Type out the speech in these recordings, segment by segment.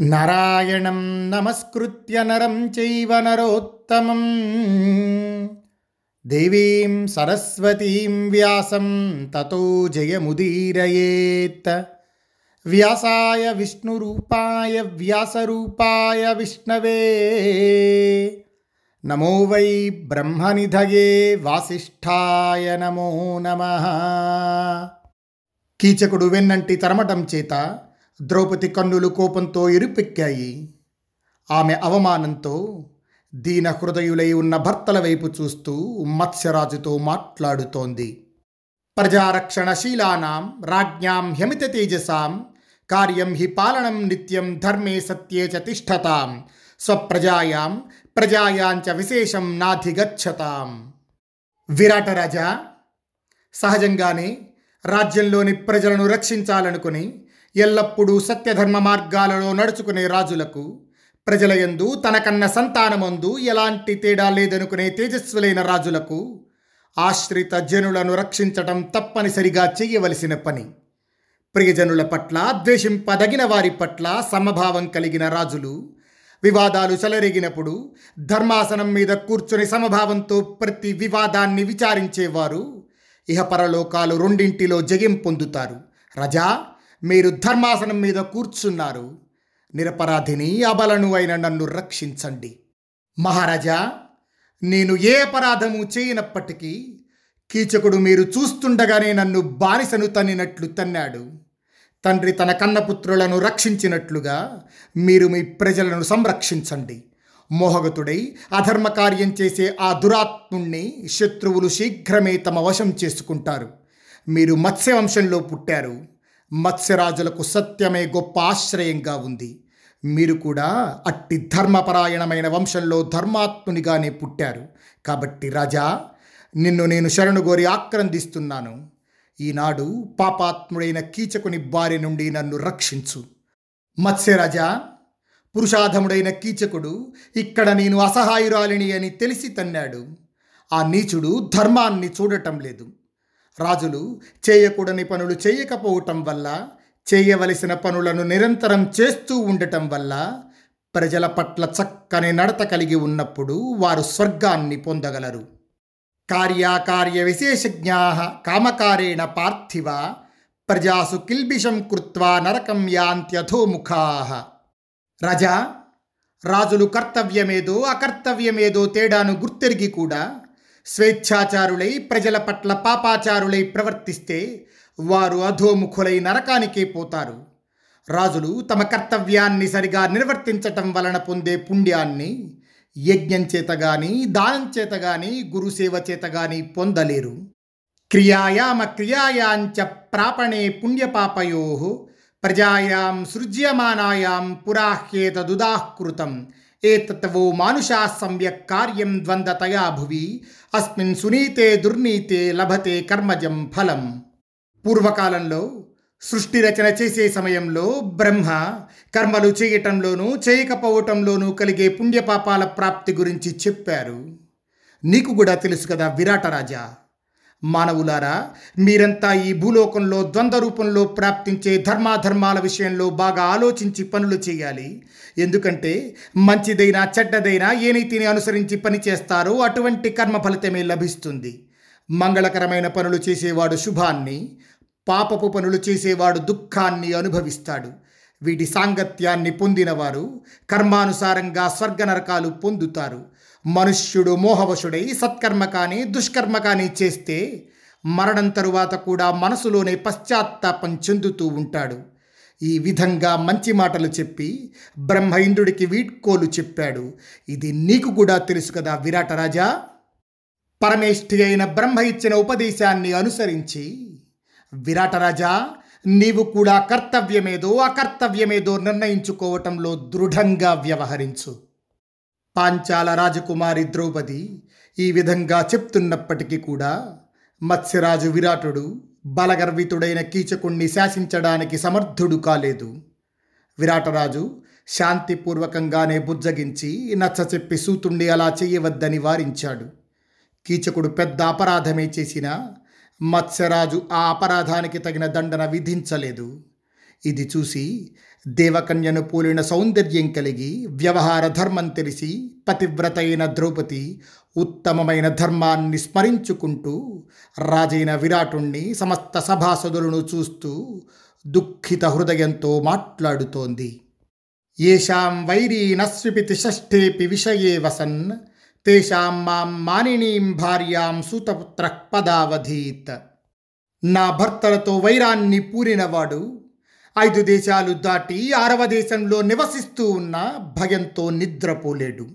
నారాయణం నమస్కృత్య నరం చైవ నరోత్తమం. దేవీం సరస్వతీం వ్యాసం తతో జయముదీరయేత్. వ్యాసాయ విష్ణురూపాయ వ్యాసరూపాయ విష్ణవే. నమో వై బ్రహ్మనిధయే వాసిష్ఠాయ నమో నమ. కీచకుడు వెన్నంటి తరమటం చేత ద్రౌపది కన్నులు కోపంతో ఇరుపెక్కాయి. ఆమె అవమానంతో దీన హృదయులై ఉన్న భర్తల వైపు చూస్తూ మత్స్యరాజుతో మాట్లాడుతోంది. ప్రజారక్షణశీలానాం రాజ్ఞాం హ్యమిత తేజసాం కార్యం హి పాలనం నిత్యం ధర్మే సత్యే చ తిష్టతాం స్వప్రజాయాం ప్రజాయాంచ విశేషం నాధిగచ్చతాం. విరాటరాజా సహజంగానే రాజ్యంలోని ప్రజలను రక్షించాలనుకుని ఎల్లప్పుడూ సత్యధర్మ మార్గాలలో నడుచుకునే రాజులకు ప్రజలయందు తనకన్న సంతానమందు ఎలాంటి తేడా లేదనుకునే తేజస్వులైన రాజులకు ఆశ్రిత జనులను రక్షించటం తప్పనిసరిగా చేయవలసిన పని. ప్రియజనుల పట్ల ద్వేషింపదగిన వారి పట్ల సమభావం కలిగిన రాజులు వివాదాలు చెలరేగినప్పుడు ధర్మాసనం మీద కూర్చుని సమభావంతో ప్రతి వివాదాన్ని విచారించేవారు ఇహపరలోకాలు రెండింటిలో జయం పొందుతారు రజా మీరు ధర్మాసనం మీద కూర్చున్నారు. నిరపరాధిని అబలను అయిన నన్ను రక్షించండి. మహారాజా నేను ఏ అపరాధము చేయనప్పటికీ కీచకుడు మీరు చూస్తుండగానే నన్ను బానిసను తన్నినట్లు తన్నాడు. తండ్రి తన కన్నపుత్రులను రక్షించినట్లుగా మీరు మీ ప్రజలను సంరక్షించండి. మోహగతుడై అధర్మ కార్యం చేసే ఆ దురాత్ముణ్ణి శత్రువులు శీఘ్రమే తమ వశం చేసుకుంటారు. మీరు మత్స్యవంశంలో పుట్టారు. మత్స్యరాజులకు సత్యమే గొప్ప ఆశ్రయంగా ఉంది. మీరు కూడా అట్టి ధర్మపరాయణమైన వంశంలో ధర్మాత్మునిగానే పుట్టారు. కాబట్టి రాజా నిన్ను నేను శరణుగోరి ఆక్రందిస్తున్నాను. ఈనాడు పాపాత్ముడైన కీచకుని బారి నుండి నన్ను రక్షించు. మత్స్యరాజా పురుషాధముడైన కీచకుడు ఇక్కడ నేను అసహాయురాలిని అని తెలిసి తన్నాడు. ఆ నీచుడు ధర్మాన్ని చూడటం లేదు. రాజులు చేయకూడని పనులు చేయకపోవటం వల్ల చేయవలసిన పనులను నిరంతరం చేస్తూ ఉండటం వల్ల ప్రజల పట్ల చక్కని నడత కలిగి ఉన్నప్పుడు వారు స్వర్గాన్ని పొందగలరు. కార్యాకార్య విశేషజ్ఞా కామకారేణ పార్థివ ప్రజాసు కిల్బిషం కృత్వా నరకం యాంత్యథోముఖా రజా రాజులు కర్తవ్యమేదో అకర్తవ్యమేదో తేడాను గుర్తెరిగి కూడా స్వేచ్ఛాచారులై ప్రజల పట్ల పాపాచారులై ప్రవర్తిస్తే వారు అధోముఖులై నరకానికే పోతారు. రాజులు తమ కర్తవ్యాన్ని సరిగా నిర్వర్తించటం వలన పొందే పుణ్యాన్ని యజ్ఞం చేత గాని దానం చేత గాని గురుసేవ చేత గాని పొందలేరు. క్రియాయామ క్రియాయాంచ ప్రాపణే పుణ్యపాపయో ప్రజాయాం సృజ్యమానాయాం పురాహ్యేతదుదాహృతం ఏతత్వో మానుషా సమ్యక్ కార్యం ద్వంద్వతయా భువి అస్మిన్ సునీతే దుర్నీతే లభతే కర్మజం ఫలం పూర్వకాలంలో సృష్టి రచన చేసే సమయంలో బ్రహ్మ కర్మలు చేయటంలోనూ చేయకపోవటంలోనూ కలిగే పుణ్యపాపాల ప్రాప్తి గురించి చెప్పారు। నీకు కూడా తెలుసు కదా విరాటరాజా మానవులారా మీరంతా ఈ భూలోకంలో ద్వంద్వ రూపంలో ప్రాప్తించే ధర్మాధర్మాల విషయంలో బాగా ఆలోచించి పనులు చేయాలి. ఎందుకంటే మంచిదైనా చెడ్డదైనా ఏ నీతిని అనుసరించి పని చేస్తారో అటువంటి కర్మ ఫలితమే లభిస్తుంది. మంగళకరమైన పనులు చేసేవాడు శుభాన్ని పాపపు పనులు చేసేవాడు దుఃఖాన్ని అనుభవిస్తాడు. వీటి సాంగత్యాన్ని పొందినవారు కర్మానుసారంగా స్వర్గ నరకాలు పొందుతారు. మనుష్యుడు మోహవశుడై సత్కర్మ కానీ దుష్కర్మ కానీ చేస్తే మరణం తరువాత కూడా మనసులోనే పశ్చాత్తాపం చెందుతూ ఉంటాడు. ఈ విధంగా మంచి మాటలు చెప్పి బ్రహ్మ ఇంద్రుడికి వీడ్కోలు చెప్పాడు. ఇది నీకు కూడా తెలుసు కదా విరాటరాజా పరమేష్ఠి అయిన బ్రహ్మ ఇచ్చిన ఉపదేశాన్ని అనుసరించి విరాటరాజా నీవు కూడా కర్తవ్యమేదో అకర్తవ్యమేదో నిర్ణయించుకోవటంలో దృఢంగా వ్యవహరించు. పాంచాల రాజకుమారి ద్రౌపది ఈ విధంగా చెప్తున్నప్పటికీ కూడా మత్స్యరాజు విరాటుడు బలగర్వితుడైన కీచకుణ్ణి శాసించడానికి సమర్థుడు కాలేదు. విరాటరాజు శాంతిపూర్వకంగానే బుజ్జగించి నచ్చచెప్పి సూతుణ్ణి అలా చేయవద్దని వారించాడు. కీచకుడు పెద్ద అపరాధమే చేసినా మత్స్యరాజు ఆ అపరాధానికి తగిన దండన విధించలేదు. ఇది చూసి దేవకన్యను పోలిన సౌందర్యం కలిగి వ్యవహార ధర్మం తెలిసి పతివ్రతైన ద్రౌపది ఉత్తమమైన ధర్మాన్ని స్మరించుకుంటూ రాజైన విరాటుణ్ణి సమస్త సభాసదులను చూస్తూ దుఃఖిత హృదయంతో మాట్లాడుతోంది. ఏషాం వైరీ నస్విపితి షష్ఠేపి విషయే వసన్ తేషాం మాం మానినీం భార్యాం సూతపుత్ర పదావధీత్. నా భర్తలతో వైరాన్ని పూరినవాడు ఐదు దేశాలు దాటి ఆరవ దేశంలో నివసిస్తూ ఉన్న భయంతో నిద్రపోలేడు.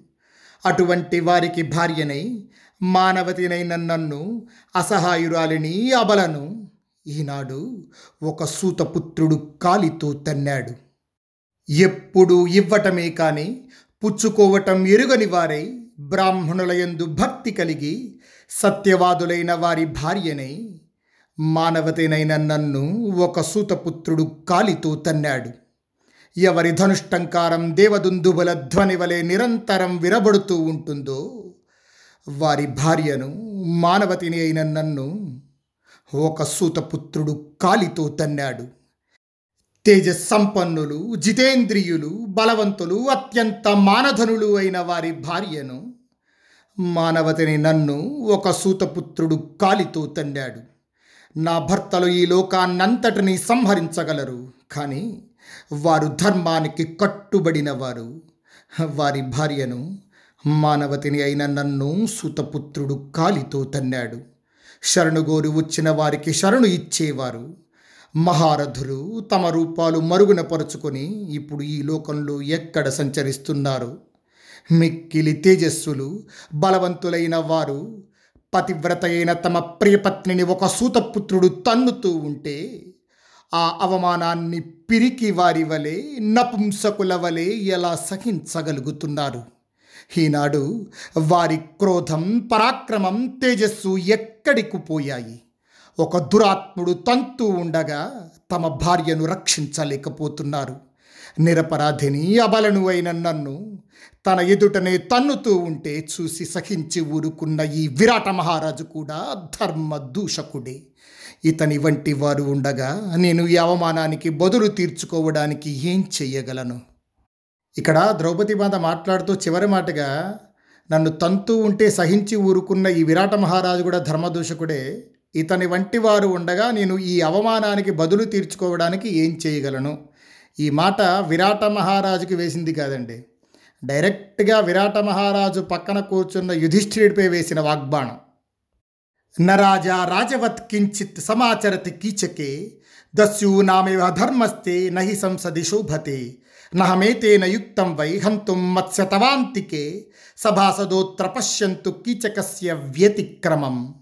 అటువంటి వారికి భార్యనై మానవతినైన నన్ను అసహాయురాలిని అబలను ఈనాడు ఒక సూతపుత్రుడు కాలితో తన్నాడు. ఎప్పుడు ఇవ్వటమే కానీ పుచ్చుకోవటం ఎరుగని వారై బ్రాహ్మణులయందు భక్తి కలిగి సత్యవాదులైన వారి భార్యనై మానవతేనైన నన్ను ఒక సూతపుత్రుడు కాలితో తన్నాడు. ఎవరి ధనుష్టంకారం దేవదుందుబల ధ్వని వలె నిరంతరం విరబడుతూ ఉంటుందో వారి భార్యను మానవతిని అయిన నన్ను ఒక సూతపుత్రుడు కాలితో తన్నాడు. తేజస్సంపన్నులు జితేంద్రియులు బలవంతులు అత్యంత మానధనులు అయిన వారి భార్యను మానవతిని నన్ను ఒక సూతపుత్రుడు కాలితో తన్నాడు. నా భర్తలు ఈ లోకాన్నంతటిని సంహరించగలరు. కానీ వారు ధర్మానికి కట్టుబడిన వారు వారి భార్యను మానవతిని అయిన నన్ను సుతపుత్రుడు కాలితో తన్నాడు. శరణుగోరు వచ్చిన వారికి శరణు ఇచ్చేవారు. మహారథులు తమ రూపాలు మరుగున పరుచుకొని ఇప్పుడు ఈ లోకంలో ఎక్కడ సంచరిస్తున్నారు? మిక్కిలి తేజస్సులు బలవంతులైన వారు పతివ్రత అయిన తమ ప్రియపత్నిని ఒక సూతపుత్రుడు తన్నుతూ ఉంటే ఆ అవమానాన్ని పిరికి వారి వలె నపుంసకుల వలె ఎలా సహించగలుగుతున్నారు? ఈనాడు వారి క్రోధం పరాక్రమం తేజస్సు ఎక్కడికి పోయాయి? ఒక దురాత్ముడు తంతూ ఉండగా తమ భార్యను రక్షించలేకపోతున్నారు. నిరపరాధిని అబలను అయిన నన్ను తన ఎదుటనే తన్నుతూ ఉంటే చూసి సహించి ఊరుకున్న ఈ విరాట మహారాజు కూడా ధర్మ దూషకుడే ఇతని వంటి వారు ఉండగా నేను ఈ అవమానానికి బదులు తీర్చుకోవడానికి ఏం చెయ్యగలను? ఇక్కడ ద్రౌపది మాత మాట్లాడుతూ చివరి మాటగా నన్ను తంతు ఉంటే సహించి ఊరుకున్న ఈ విరాట మహారాజు కూడా ధర్మదూషకుడే. ఇతని వంటి వారు ఉండగా నేను ఈ అవమానానికి బదులు తీర్చుకోవడానికి ఏం చేయగలను ఈ మాట విరాట మహారాజుకి వేసింది కాదండి. డైరెక్ట్గా విరాట మహారాజు పక్కన కూర్చున్న యుధిష్ఠిరుడిపై వేసిన వాగ్బాణం. నరాజా రాజవత్ కించిత్ సమాచరతి కీచకే దస్యూనామేవ ధర్మస్తే నహి సంసది శోభతే నహమేతేన యుక్తం వై హంతుం మత్స్యతవాంతికే సభాసదోత్ర పశ్యంతు కీచకస్య వ్యతిక్రమం.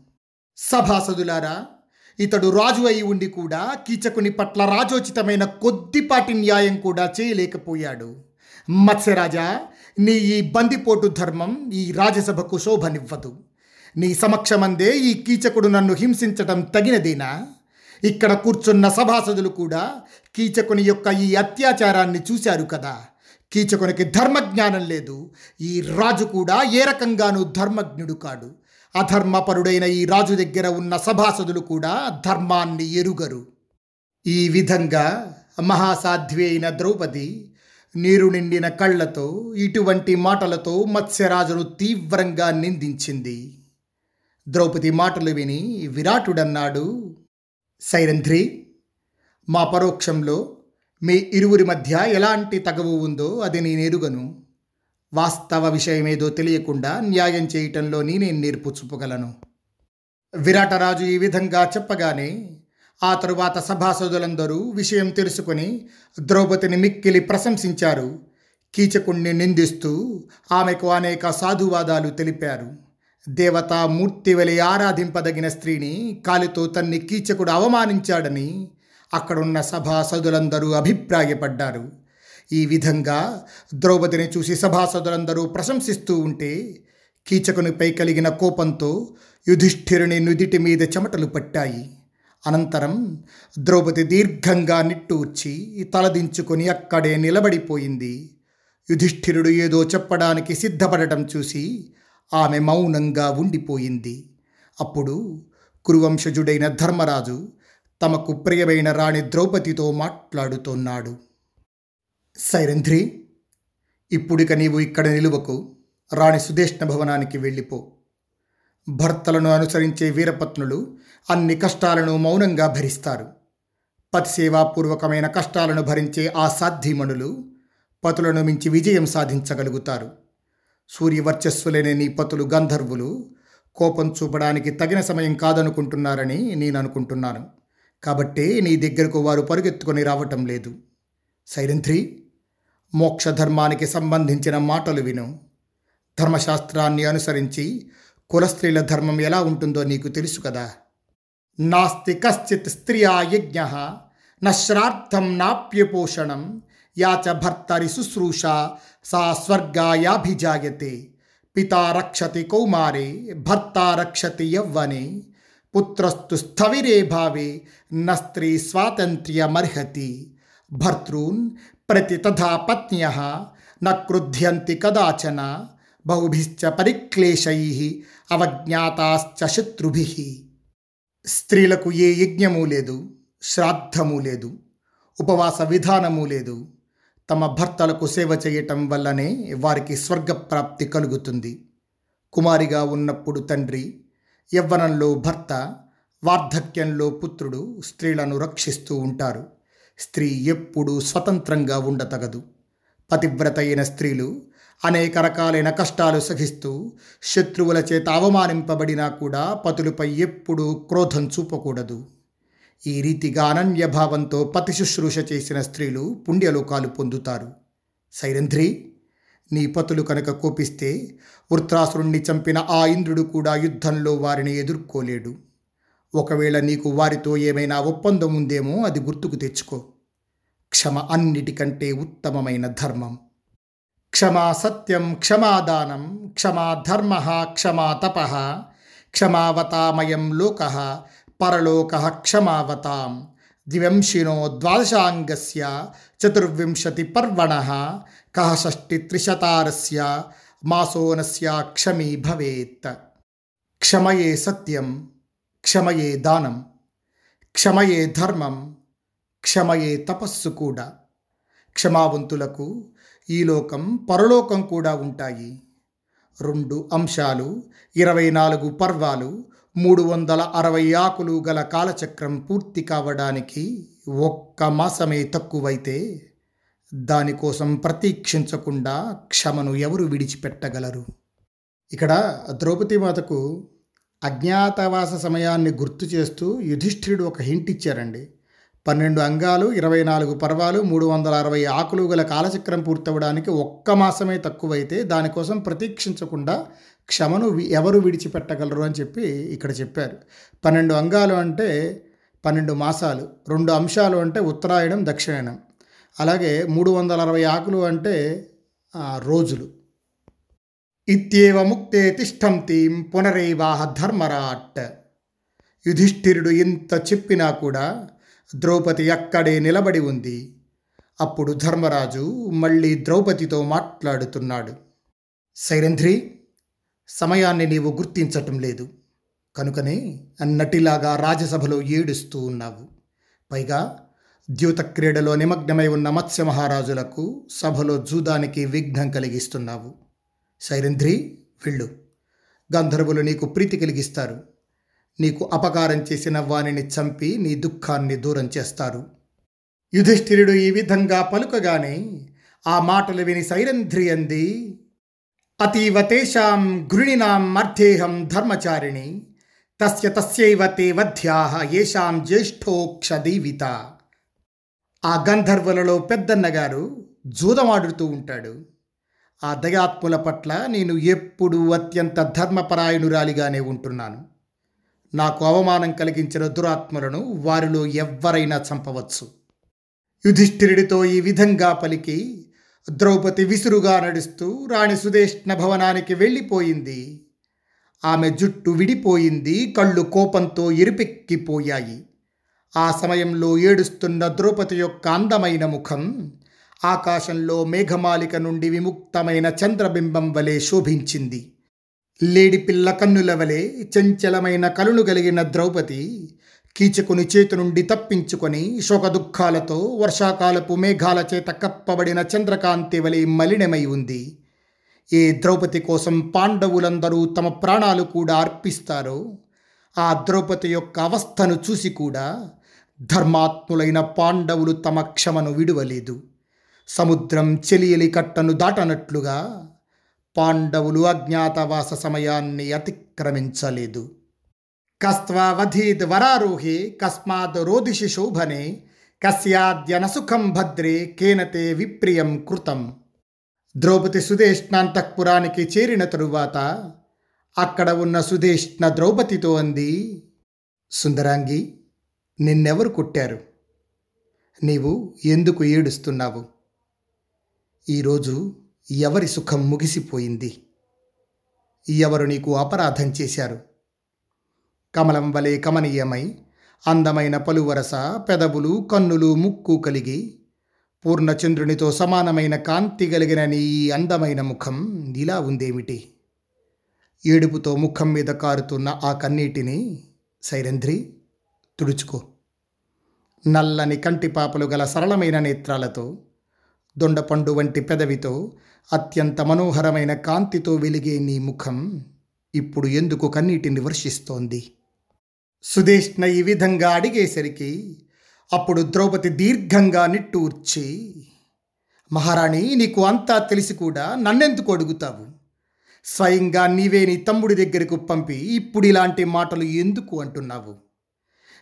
సభాసదులారా ఇతడు రాజు అయి ఉండి కూడా కీచకుని పట్ల రాజోచితమైన కొద్దిపాటి న్యాయం కూడా చేయలేకపోయాడు. మత్స్యరాజా నీ ఈ బందిపోటు ధర్మం ఈ రాజసభకు శోభనివ్వదు. నీ సమక్షమందే ఈ కీచకుడు నన్ను హింసించటం తగినదేనా? ఇక్కడ కూర్చున్న సభాసదులు కూడా కీచకుని యొక్క ఈ అత్యాచారాన్ని చూశారు కదా. కీచకునికి ధర్మజ్ఞానం లేదు. ఈ రాజు కూడా ఏ రకంగానూ ధర్మజ్ఞుడు కాడు. అధర్మపరుడైన ఈ రాజు దగ్గర ఉన్న సభాసదులు కూడా ధర్మాన్ని ఎరుగరు. ఈ విధంగా మహాసాధ్వి అయిన ద్రౌపది నీరు నిండిన కళ్ళతో ఇటువంటి మాటలతో మత్స్యరాజును తీవ్రంగా నిందించింది. ద్రౌపది మాటలు విని విరాటుడన్నాడు సైరంధ్రి మా పరోక్షంలో మీ ఇరువురి మధ్య ఎలాంటి తగవు ఉందో అది నేను ఎరుగను. వాస్తవ విషయమేదో తెలియకుండా న్యాయం చేయటంలో నేనే నేర్పు చూపగలను. విరాటరాజు ఈ విధంగా చెప్పగానే ఆ తరువాత సభాసదులందరూ విషయం తెలుసుకొని ద్రౌపదిని మిక్కిలి ప్రశంసించారు. కీచకుణ్ణి నిందిస్తూ ఆమెకు అనేక సాధువాదాలు తెలిపారు. దేవతా మూర్తి వలె ఆరాధింపదగిన స్త్రీని కాలితో తన్ని కీచకుడు అవమానించాడని అక్కడున్న సభాసదులందరూ అభిప్రాయపడ్డారు. ఈ విధంగా ద్రౌపదిని చూసి సభాసదులందరూ ప్రశంసిస్తూ ఉంటే కీచకునిపై కలిగిన కోపంతో యుధిష్ఠిరుని నుదిటి మీద చెమటలు పట్టాయి. అనంతరం ద్రౌపది దీర్ఘంగా నిట్టూర్చి తలదించుకొని అక్కడే నిలబడిపోయింది. యుధిష్ఠిరుడు ఏదో చెప్పడానికి సిద్ధపడటం చూసి ఆమె మౌనంగా ఉండిపోయింది. అప్పుడు కురువంశజుడైన ధర్మరాజు తమకు ప్రియమైన రాణి ద్రౌపదితో మాట్లాడుతున్నాడు. సైరంధ్రి ఇప్పుడిక నీవు ఇక్కడ నిలువకు రాణి సుదేష్ణ భవనానికి వెళ్ళిపో. భర్తలను అనుసరించే వీరపత్నులు అన్ని కష్టాలను మౌనంగా భరిస్తారు. పతిసేవాపూర్వకమైన కష్టాలను భరించే ఆ సాధ్యమణులు పతులను మించి విజయం సాధించగలుగుతారు. సూర్యవర్చస్సులైన నీ పతులు గంధర్వులు కోపం చూపడానికి తగిన సమయం కాదనుకుంటున్నారని నేను అనుకుంటున్నాను. కాబట్టే నీ దగ్గరకు వారు పరుగెత్తుకొని రావటం లేదు. సైరంధ్రి త్రీ. ధర్మానికి సంబంధించిన మాటలు విను. ధర్మశాస్త్రాన్ని అనుసరించి కులస్త్రీల ధర్మం ఎలా ఉంటుందో నీకు తెలుసు కదా. నాస్తి కశ్చిత్ స్త్రియా యజ్ఞ నశ్రార్థం నాప్యపోషణం యాచ భర్తరి శుశ్రూష సా స్వర్గాయాభిజాయతే. పితా రక్షతి కౌమారే భర్త రక్షతి యవ్వనే. పుత్రస్తు స్థవిరే భావే న స్త్రీ స్వాతంత్ర్యమర్హతి. భర్తృన్ ప్రతి తథా పత్న్య న క్రుధ్యంతి కదాచన బహుభిశ్చ పరిక్లేశై అవజ్ఞాతాశ్చ శత్రుభి. స్త్రీలకు ఏ యజ్ఞము లేదు శ్రాద్ధము లేదు ఉపవాస విధానము లేదు. తమ భర్తలకు సేవ చేయటం వల్లనే వారికి స్వర్గప్రాప్తి కలుగుతుంది. కుమారిగా ఉన్నప్పుడు తండ్రి యవ్వనంలో భర్త వార్ధక్యంలో పుత్రుడు స్త్రీలను రక్షిస్తూ ఉంటారు. స్త్రీ ఎప్పుడూ స్వతంత్రంగా ఉండతగదు. పతివ్రత అయిన స్త్రీలు అనేక రకాలైన కష్టాలు సహిస్తూ శత్రువుల చేత అవమానింపబడినా కూడా పతులపై ఎప్పుడూ క్రోధం చూపకూడదు. ఈ రీతిగా అనన్యభావంతో పతి శుశ్రూష చేసిన స్త్రీలు పుణ్యలోకాలు పొందుతారు. సైరంధ్రి నీ పతులు కనుక కోపిస్తే వృత్రాసురుణ్ణి చంపిన ఆ ఇంద్రుడు కూడా యుద్ధంలో వారిని ఎదుర్కోలేడు. ఒకవేళ నీకు వారితో ఏమైనా ఒప్పందం ఉందేమో అది గుర్తుకు తెచ్చుకో. క్షమ అన్నిటికంటే ఉత్తమమైన ధర్మం. క్షమా సత్యం క్షమాదానం క్షమా ధర్మ క్షమా తప క్షమావతామయం లోక పరలోక క్షమావతాం. ద్వివంశినో ద్వాదశాంగస్య చతుర్వింశతి పర్వణ కహ షష్టిత్రిశతారస్య మాసోనస్య క్షమీ భవేత్. క్షమయే సత్యం. క్షమయే దానం క్షమయే ధర్మం క్షమయే తపస్సు కూడా. క్షమావంతులకు ఈ లోకం పరలోకం కూడా ఉంటాయి. రెండు అంశాలు ఇరవై నాలుగు పర్వాలు మూడు వందల అరవై ఆకులు గల కాలచక్రం పూర్తి కావడానికి ఒక్క మాసమే తక్కువైతే దానికోసం ప్రతీక్షించకుండా క్షమను ఎవరు విడిచిపెట్టగలరు? ఇక్కడ ద్రౌపది మాతకు అజ్ఞాతవాస సమయాన్ని గుర్తు చేస్తూ యుధిష్ఠిరుడు ఒక హింట్ ఇచ్చారండి. పన్నెండు అంగాలు ఇరవై నాలుగు పర్వాలు మూడు వందల అరవై ఆకులు గల కాలచక్రం పూర్తవడానికి ఒక్క మాసమే తక్కువైతే దానికోసం ప్రతీక్షించకుండా క్షమను వి- ఎవరు విడిచిపెట్టగలరు అని చెప్పి ఇక్కడ చెప్పారు. పన్నెండు అంగాలు అంటే పన్నెండు మాసాలు రెండు అంశాలు అంటే ఉత్తరాయణం దక్షిణాయనం అలాగే మూడు వందల అరవై ఆకులు అంటే రోజులు. ఇత్యేవ ముక్తే తిష్టంతీం పునరేవాహ ధర్మరాట్. యుధిష్ఠిరుడు ఇంత చెప్పినా కూడా ద్రౌపది అక్కడే నిలబడి ఉంది. అప్పుడు ధర్మరాజు మళ్ళీ ద్రౌపదితో మాట్లాడుతున్నాడు. శైరంధ్రి సమయాన్ని నీవు గుర్తించటం లేదు. కనుకనే నటిలాగా రాజసభలో ఏడుస్తూ ఉన్నావు. పైగా ద్యూత క్రీడలో నిమగ్నమై ఉన్న మత్స్య మహారాజులకు సభలో జూదానికి విఘ్నం కలిగిస్తున్నావు. సైరంధ్రి వెళ్ళు. గంధర్వులు నీకు ప్రీతి కలిగిస్తారు. నీకు అపకారం చేసిన వానిని చంపి నీ దుఃఖాన్ని దూరం చేస్తారు. యుధిష్ఠిరుడు ఈ విధంగా పలుకగానే ఆ మాటలు విని సైరంధ్రి అంది అతీవ తేషాం గృణినాం అర్థేహం ధర్మచారిణి తస్య తస్యైవ తే వధ్యాహ ఏషాం జ్యేష్ఠోక్ష దీవిత. ఆ గంధర్వులలో పెద్దన్నగారు జూదమాడుతూ ఉంటాడు. ఆ దయాత్ముల పట్ల నేను ఎప్పుడూ అత్యంత ధర్మపరాయణురాలిగానే ఉంటున్నాను. నాకు అవమానం కలిగించిన దురాత్మలను వారిలో ఎవ్వరైనా చంపవచ్చు. యుధిష్ఠిరుడితో ఈ విధంగా పలికి ద్రౌపది విసురుగా నడుస్తూ రాణి సుదేష్ణ భవనానికి వెళ్ళిపోయింది. ఆమె జుట్టు విడిపోయింది కళ్ళు కోపంతో ఎరుపెక్కిపోయాయి. ఆ సమయంలో ఏడుస్తున్న ద్రౌపది యొక్క అందమైన ముఖం ఆకాశంలో మేఘమాలిక నుండి విముక్తమైన చంద్రబింబం వలె శోభించింది. లేడి పిల్ల కన్నుల వలె చంచలమైన కలులు కలిగిన ద్రౌపది కీచకుని చేతి నుండి తప్పించుకొని శోకదుఃఖాలతో వర్షాకాలపు మేఘాల చేత కప్పబడిన చంద్రకాంతి వలె మలినమై ఉంది. ఏ ద్రౌపది కోసం పాండవులందరూ తమ ప్రాణాలు కూడా అర్పిస్తారో ఆ ద్రౌపది యొక్క అవస్థను చూసి కూడా ధర్మాత్ములైన పాండవులు తమ క్షమను విడువలేదు. సముద్రం చెలియలి కట్టను దాటనట్లుగా పాండవులు అజ్ఞాతవాస సమయాన్ని అతిక్రమించలేదు. కస్త్వధీద్ వరారోహే కస్మాద్ రోదిషి శోభనే కస్యాద్యన సుఖం భద్రే కేనతే విప్రియం కృతం. ద్రౌపది సుధేష్ణాంతఃపురానికి చేరిన తరువాత అక్కడ ఉన్న సుధేష్ణ ద్రౌపదితో అంది సుందరాంగి నిన్నెవరు కొట్టారు? నీవు ఎందుకు ఏడుస్తున్నావు? ఈరోజు ఎవరి సుఖం ముగిసిపోయింది? ఎవరు నీకు అపరాధం చేశారు? కమలం వలె కమనీయమై అందమైన పలువరస పెదవులు కన్నులు ముక్కు కలిగి పూర్ణచంద్రునితో సమానమైన కాంతి కలిగిన నీ ఈ అందమైన ముఖం ఇలా ఉందేమిటి? ఏడుపుతో ముఖం మీద కారుతున్న ఆ కన్నీటిని సైరంధ్రి తుడుచుకో. నల్లని కంటిపాపలు గల సరళమైన నేత్రాలతో దొండపండు వంటి పెదవితో అత్యంత మనోహరమైన కాంతితో వెలిగే నీ ముఖం ఇప్పుడు ఎందుకు కన్నీటిని వర్షిస్తోంది? సుదేష్ణ ఈ విధంగా అడిగేసరికి అప్పుడు ద్రౌపది దీర్ఘంగా నిట్టూర్చి మహారాణి నీకు అంతా తెలిసి కూడా నన్నెందుకు అడుగుతావు? స్వయంగా నీవే నీ తమ్ముడి దగ్గరకు పంపి ఇప్పుడు ఇలాంటి మాటలు ఎందుకు అంటున్నావు?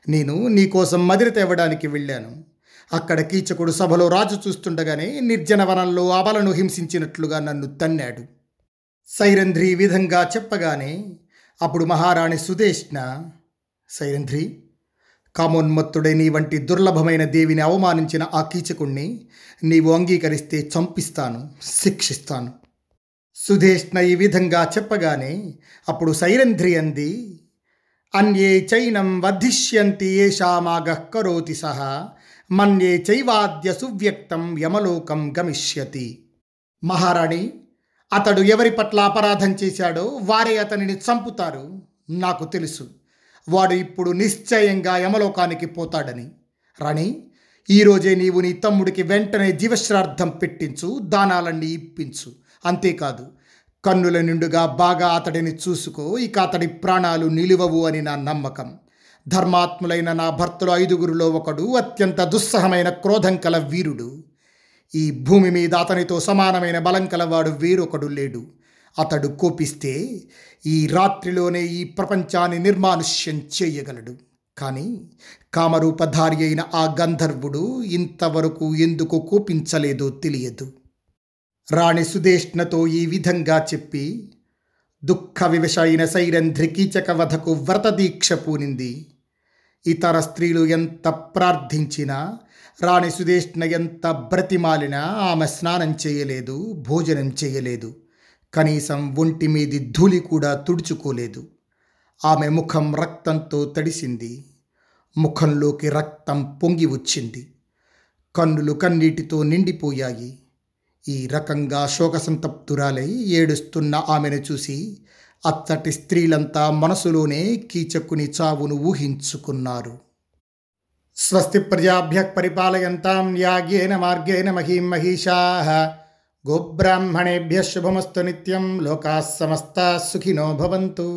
నేను నీకోసం మదిరి తేవడానికి వెళ్ళాను. అక్కడ కీచకుడు సభలో రాజు చూస్తుండగానే నిర్జన వనంలో అబలను హింసించినట్లుగా నన్ను తన్నాడు. సైరంధ్రి ఈ విధంగా చెప్పగానే అప్పుడు మహారాణి సుదేష్ణ సైరంధ్రి కామోన్మత్తుడే నీ వంటి దుర్లభమైన దేవిని అవమానించిన ఆ కీచకుణ్ణి నీవు అంగీకరిస్తే చంపిస్తాను శిక్షిస్తాను. సుధేష్ణ ఈ విధంగా చెప్పగానే అప్పుడు సైరంధ్రి అంది అన్యే చైనం వధిష్యంతి ఏషామాగ కరోతి సహా మన్యే చైవాద్య సువ్యక్తం యమలోకం గమిష్యతి. మహారాణి అతడు ఎవరి పట్ల అపరాధం చేశాడో వారే అతనిని చంపుతారు నాకు తెలుసు. వాడు ఇప్పుడు నిశ్చయంగా యమలోకానికి పోతాడని. రాణి ఈరోజే నీవు నీ తమ్ముడికి వెంటనే జీవశ్రార్థం పెట్టించు దానాలన్నీ ఇప్పించు. అంతేకాదు కన్నుల నిండుగా బాగా అతడిని చూసుకో ఇక అతడి ప్రాణాలు నిలువవు అని నా నమ్మకం. ధర్మాత్ములైన నా భర్తలు ఐదుగురిలో ఒకడు అత్యంత దుస్సహమైన క్రోధం కల వీరుడు. ఈ భూమి మీద అతనితో సమానమైన బలం కలవాడు వేరొకడు లేడు. అతడు కోపిస్తే ఈ రాత్రిలోనే ఈ ప్రపంచాన్ని నిర్మానుష్యం చేయగలడు. కానీ కామరూపధారి అయిన ఆ గంధర్వుడు ఇంతవరకు ఎందుకు కోపించలేదో తెలియదు. రాణి సుదేష్ణతో ఈ విధంగా చెప్పి దుఃఖ వివశ అయిన సైరంధ్రి కీచక వధకు వ్రతదీక్ష పూనింది. ఇతర స్త్రీలు ఎంత ప్రార్థించినా రాణి సుదేష్ణ ఎంత బ్రతిమాలినా ఆమె స్నానం చేయలేదు భోజనం చేయలేదు. కనీసం ఒంటి మీది ధూళి కూడా తుడుచుకోలేదు. ఆమె ముఖం రక్తంతో తడిసింది. ముఖంలోకి రక్తం పొంగి వచ్చింది. కన్నులు కన్నీటితో నిండిపోయాయి. ఈ రకంగా శోకసంతప్తురాలై ఏడుస్తున్న ఆమెను చూసి అత్తటి స్త్రీలంతా మనసులోనే కీచకుని చావును ఊహించుకున్నారు. స్వస్తి ప్రజాభ్య పరిపాలయంతాం యాగ్యేన మార్గేణ మహీం మహిషా. గోబ్రాహ్మణేభ్య శుభమస్తు నిత్యం లోకా సమస్త సుఖినో భవంతు.